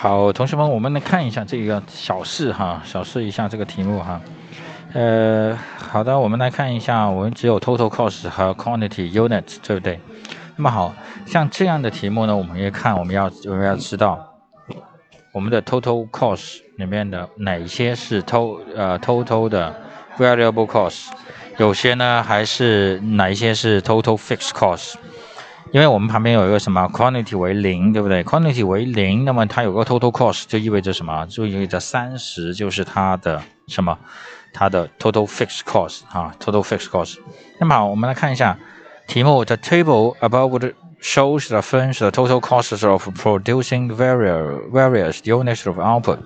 好，同学们，我们来看一下这个小试哈，小试一下这个题目哈。呃，好的，我们来看一下，我们只有 total cost 和 quantity unit，对不对？那么好像这样的题目呢，我们要看，我们要我们要知道我们的 total cost 里面的哪一些是 to 呃 total 的 variable cost，有些呢还是哪一些是 total fixed cost。因为我们旁边有一个什么 quantity 为零，对不对？quantity 为零，那么它有个 total cost 就意味着什么？就意味着三十就是它的什么？它的 total fixed cost 啊，total fixed cost。那么好，我们来看一下题目，the table above shows the furnished total costs of producing various various units of output.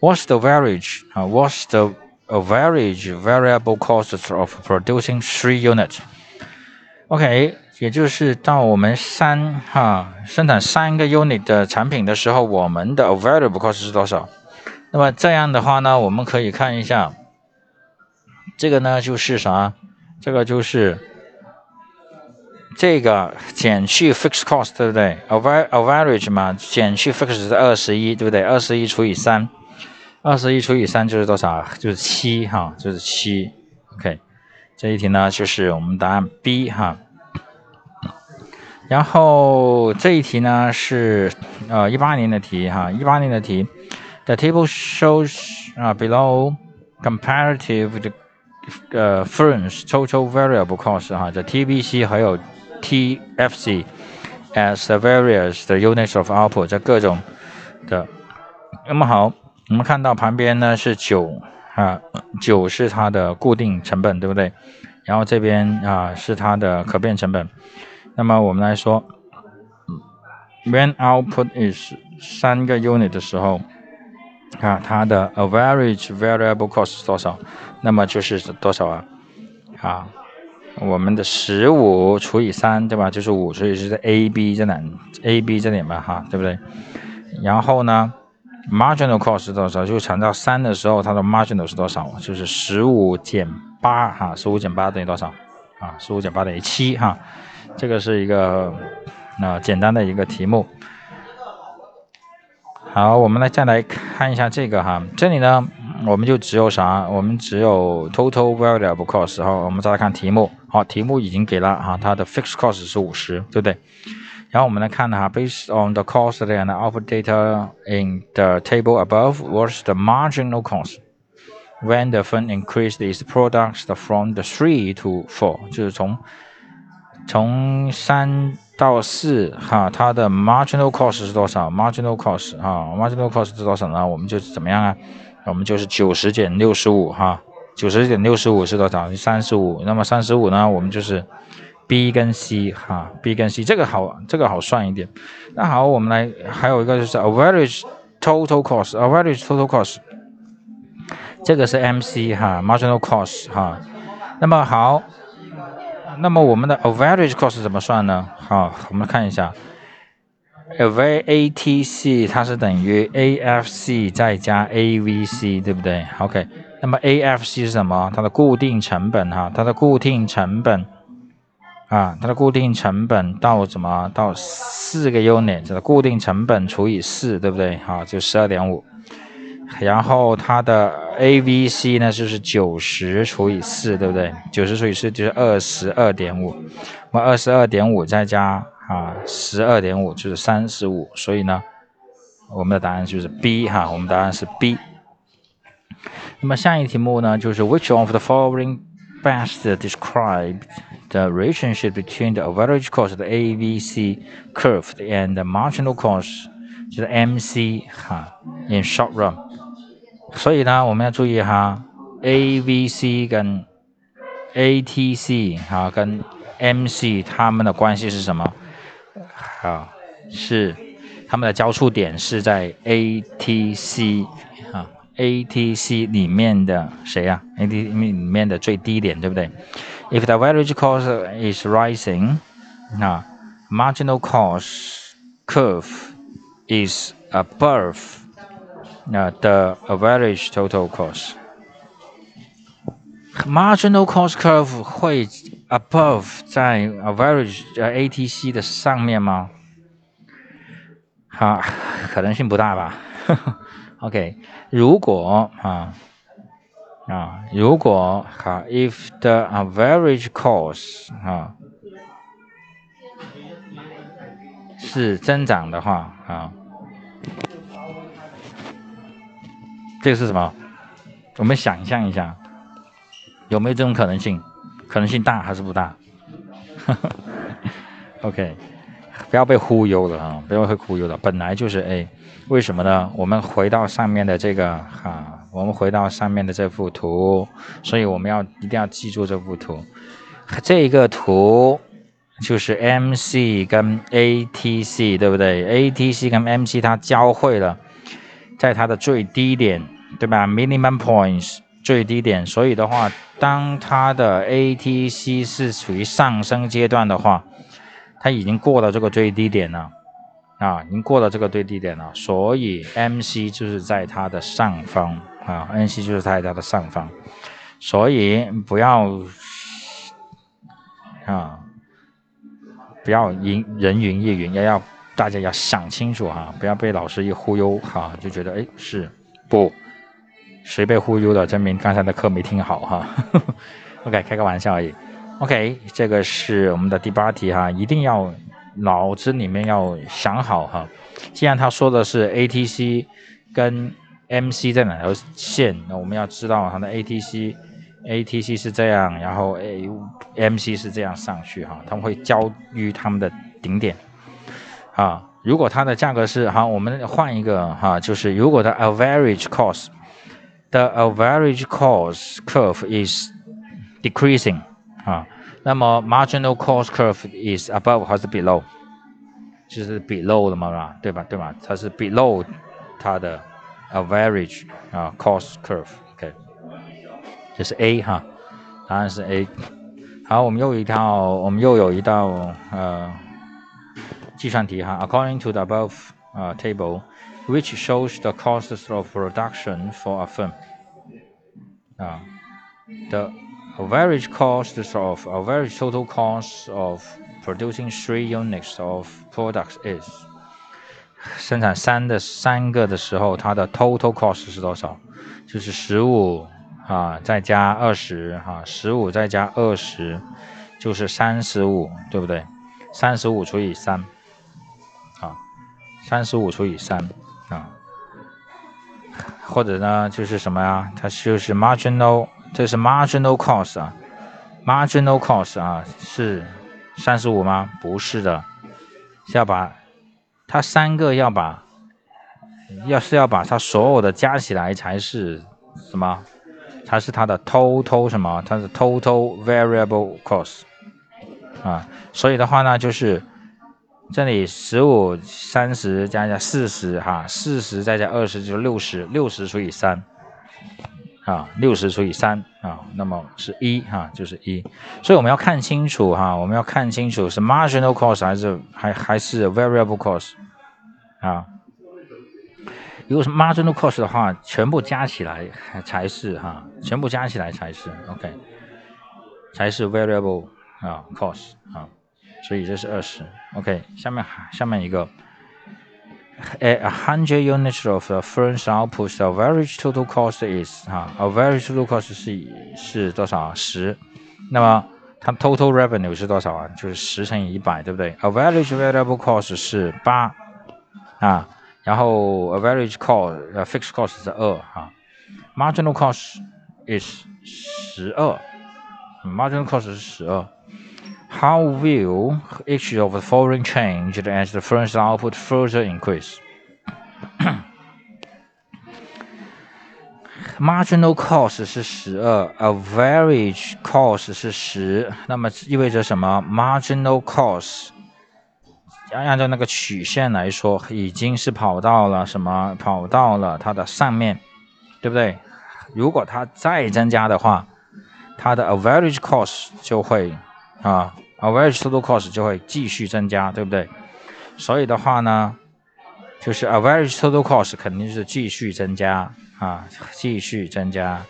What's the average? 啊，What's the average variable costs of producing three units? OK。 也就是到我们三哈生产三个 unit 的产品的时候，我们的 variable cost 是多少？那么这样的话呢，我们可以看一下，这个呢就是啥？这个就是这个减去 fixed cost，对不对？average 嘛，减去 fixed 是二十一，对不对？二十一除以三，二十一除以三就是多少？就是七哈，就是七。OK，这一题呢就是我们答案 B 哈。然后这一题呢是呃一八年的题哈，一八年的题。The table shows 啊 below comparative 的呃 firms total variable cost 哈，这 TBC 还有 TFC as the various 的 units of output 这各种的。那么好，我们看到旁边呢是九啊，九是它的固定成本，对不对？然后这边啊是它的可变成本。那么我们来说，when output is 三个 unit 的时候，啊，它的 average variable cost 是多少？那么就是多少啊？啊，我们的十五除以三，对吧？就是五，所以是在 A B 这两 A B 这点吧，哈，对不对？然后呢，marginal cost 是多少？就乘到三的时候，它的 marginal 是多少？就是十五减八，哈，十五减八等于多少？啊，十五减八等于七，哈。这个是一个啊简单的一个题目。好，我们来再来看一下这个哈，这里呢我们就只有啥？我们只有 total variable cost 哈。我们再来看题目，好，题目已经给了哈，它的 fixed cost 是五十，对不对？然后我们来看哈，based on the cost and output data in the table above, what's the marginal cost when the firm increased its products from the three to four？就是从从三到四，哈，它的 marginal cost 是多少？marginal cost 哈，marginal cost 是多少呢？我们就怎么样啊？我们就是九十减六十五哈，九十减六十五是多少？三十五。那么三十五呢？我们就是 B 跟 C 哈，B 跟 C 这个好，这个好算一点。那好，我们来还有一个就是 average total cost，average total cost，这个是 MC 哈，marginal cost 哈。那么好。那么我们的 average cost 怎么算呢？好，我们看一下，ATC 它是等于 AFC 再加 AVC，对不对？OK，那么 AFC 是什么？它的固定成本哈，它的固定成本啊，它的固定成本到什么？到四个 unit，它的固定成本除以四，对不对？好，就十二点五。然后它的 A V C 呢就是九十除以四，对不对？九十除以四就是二十二点五，那么二十二点五再加啊十二点五就是三十五，所以呢，我们的答案就是 B 哈，我们答案是 B。那么下一题目呢就是 Which of the following best describe the relationship between the average cost of the A V C curve and the marginal cost 就是 M C 哈 in short run。所以呢，我们要注意哈，A、V、C 跟 A、T、C 哈跟 M、C 它们的关系是什么？好，是它们的交触点是在 A、T、C 啊，A、T、C 里面的谁呀？A、T 里面的最低点，对不对？If the average cost is rising，那 marginal cost curve is above。那 the average total cost marginal cost curve 会 above 在 average 呃 ATC 的上面吗？好，可能性不大吧。OK，如果啊啊，如果哈，if the average cost 啊是增长的话啊，这个是什么？我们想象一下，有没有这种可能性？可能性大还是不大？OK，不要被忽悠了啊！不要被忽悠了，本来就是 A，为什么呢？我们回到上面的这个哈，我们回到上面的这幅图，所以我们要一定要记住这幅图。这个图就是 MC 跟 ATC，对不对？ATC 跟 MC 它交汇了，在它的最低点，对吧？Minimum points 最低点，所以的话，当它的 ATC 是处于上升阶段的话。它已经过了这个最低点了，啊，已经过了这个最低点了，所以 MC 就是在它的上方。啊，NC 就是在它的上方，所以不要啊，不要云人云亦云，要要大家要想清楚哈，不要被老师一忽悠哈，就觉得哎是不，谁被忽悠了，证明刚才的课没听好哈，OK，开个玩笑而已。OK，这个是我们的第八题哈，一定要脑子里面要想好哈。既然他说的是 ATC 跟 MC 在哪条线，那我们要知道它的 ATC，ATC 是这样，然后 A，MC 是这样上去哈，他们会交于他们的顶点啊。如果它的价格是好，我们换一个哈，就是如果的 average cost cost，the average cost curve is decreasing。啊，那么 marginal cost curve is above 还是 below？就是 below 了嘛，对吧？对吧？它是 below 它的 average 啊 cost curve，OK，这是 A 哈，答案是 A。好，我们又一套，我们又有一道呃计算题哈。According to the above 啊 Which shows the costs of production for a firm 啊 the average cost of average total cost of producing three units of products is 生产三的三个的时候，它的 total cost 是多少？就是十五啊，再加二十哈，十五再加二十就是三十五，对不对？三十五除以三啊，三十五除以三，或者呢就是什么呀？它就是 marginal。这是 marginal cost 啊，marginal cost 啊是三十五吗？不是的，是要把它三个要把，要是要把它所有的加起来才是什么？才是它的 total 什么？它是 total variable cost 啊，所以的话呢，就是这里十五、三十加加四十哈，四十再加二十就是六十，六十除以三。啊，六十除以三啊，那么是一哈，就是一，所以我们要看清楚哈，我们要看清楚是 marginal cost 还是还还是 variable cost 啊。如果是 marginal cost 的话，全部加起来才是哈，全部加起来才是 OK，才是 variable 啊 cost 啊，所以这是二十 OK。下面下面一个。a hundred units of the firm's output, the average total cost is 哈，average total cost 是是多少？十。那么它 total revenue 是多少啊？就是十乘以一百，对不对？average variable cost 是八啊，然后 average cost 呃 fixed cost 是二哈，marginal cost is 十二，marginal cost 是十二。How will each of the following change as the firm's output further increase? Marginal cost 是十二，average cost 是十，那么意味着什么？Marginal cost 按按照那个曲线来说，已经是跑到了什么？跑到了它的上面，对不对？如果它再增加的话，它的 average cost 就会 啊。average total cost 就会继续增加，对不对？所以的话呢，就是 average total cost 肯定是继续增加啊，继续增加。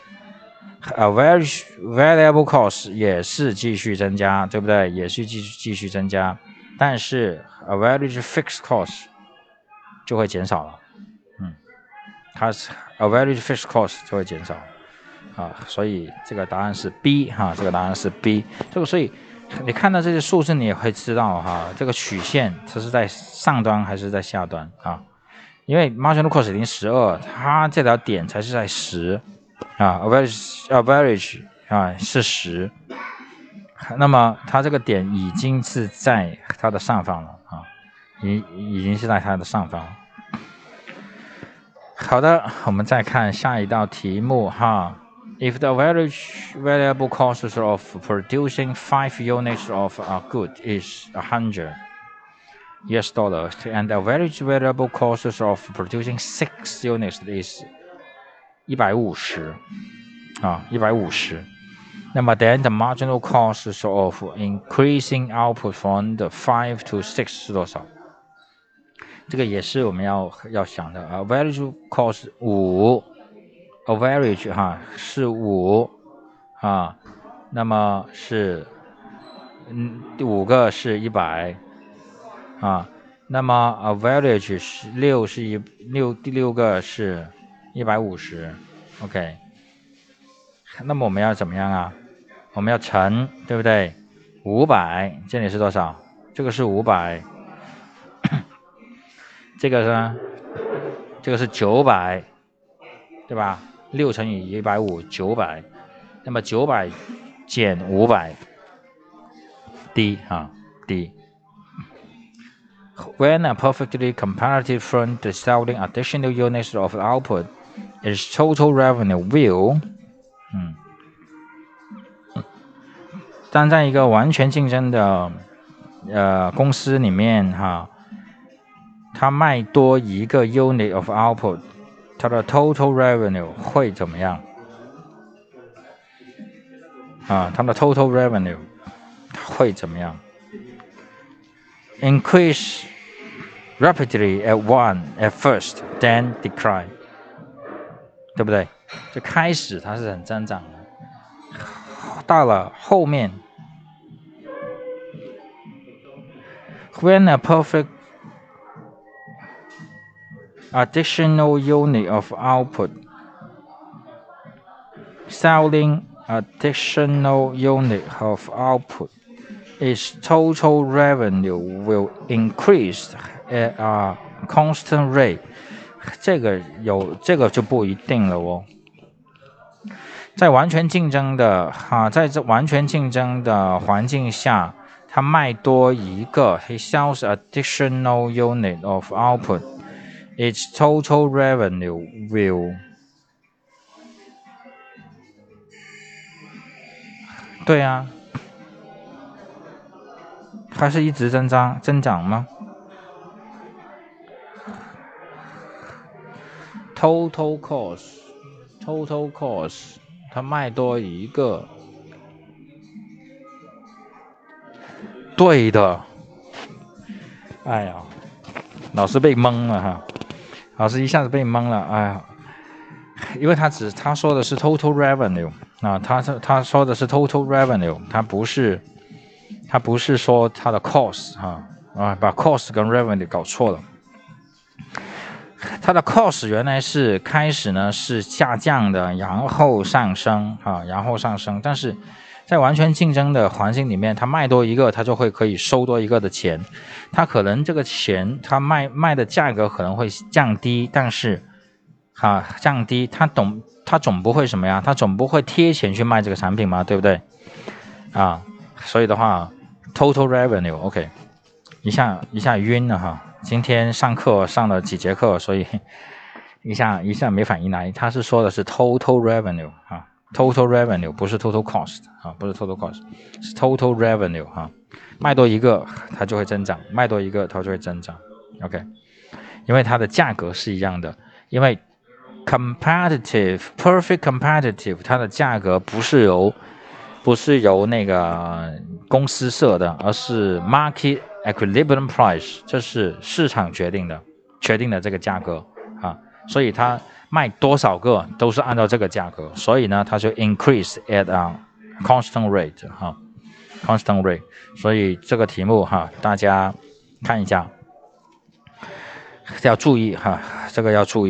average variable cost 也是继续增加，对不对？也是继续继续增加。但是 average fixed cost 就会减少了，嗯，它是 average fixed cost 就会减少啊，所以这个答案是 B 哈，这个答案是 B。这个所以你看到这些数字，你也会知道哈，这个曲线它是在上端还是在下端啊？因为 marginal cost 零十二，它这条点才是在十啊，average average 啊是十，那么它这个点已经是在它的上方了啊，已已经是在它的上方。好的，我们再看下一道题目哈。If the average variable cost of producing five units of a good is a hundred US dollars, and the average variable cost of producing six units is 一百五十啊，一百五十。那么 then the marginal cost of increasing output from the five to six 是多少？这个也是我们要要想的啊，average cost 五 ，average 哈是五啊，那么是嗯第五个是一百啊，那么 average 是六是一六第六个是一百五十，OK，那么我们要怎么样啊？我们要乘对不对？五百这里是多少？这个是五百。这个呢，这个是九百，对吧？六乘以一百五，九百。那么九百减五百，D 啊，D。When a perfectly comparative front is selling additional units of output, its total revenue will，嗯，但在一个完全竞争的呃公司里面哈。它卖多一个 unit of output，它的 total revenue 会怎么样？啊，它的 total revenue 会怎么样？Increase rapidly at one at first, then decline，对不对？就开始它是很增长的，到了后面，when a perfect additional unit of output. Selling additional unit of output, its total revenue will increase at a constant rate. 这个有这个就不一定了哦。在完全竞争的哈，在这完全竞争的环境下，它卖多一个，he sells additional unit of output Its total revenue will 对啊，它是一直增长增长吗？Total cost，total cost，它卖多一个，对的。哎呀，老师被蒙了哈。老师一下子被蒙了，哎呀，因为他只他说的是 total revenue 啊，他说他说的是 total revenue，他不是他不是说他的 cost 哈啊，把 cost 跟 revenue 搞错了。它的 cost 原来是开始呢是下降的，然后上升啊，然后上升，但是。在完全竞争的环境里面，他卖多一个，他就会可以收多一个的钱。他可能这个钱，他卖卖的价格可能会降低，但是，哈降低，他总他总不会什么呀？他总不会贴钱去卖这个产品嘛，对不对？啊，所以的话，total revenue，OK，一下一下晕了哈。今天上课上了几节课，所以 一下一下没反应来。他是说的是 total revenue 啊。Total revenue 不是 total cost 啊，不是 total cost，是 total revenue 哈，卖多一个它就会增长，卖多一个它就会增长，OK，因为它的价格是一样的，因为 competitive perfect competitive 它的价格不是由不是由那个公司设的，而是 market equilibrium price，这是市场决定的，决定的这个价格啊，所以它。卖多少个都是按照这个价格，所以呢，它就 increase at a constant rate 哈，constant rate。所以这个题目哈，大家看一下，要注意哈，这个要注意。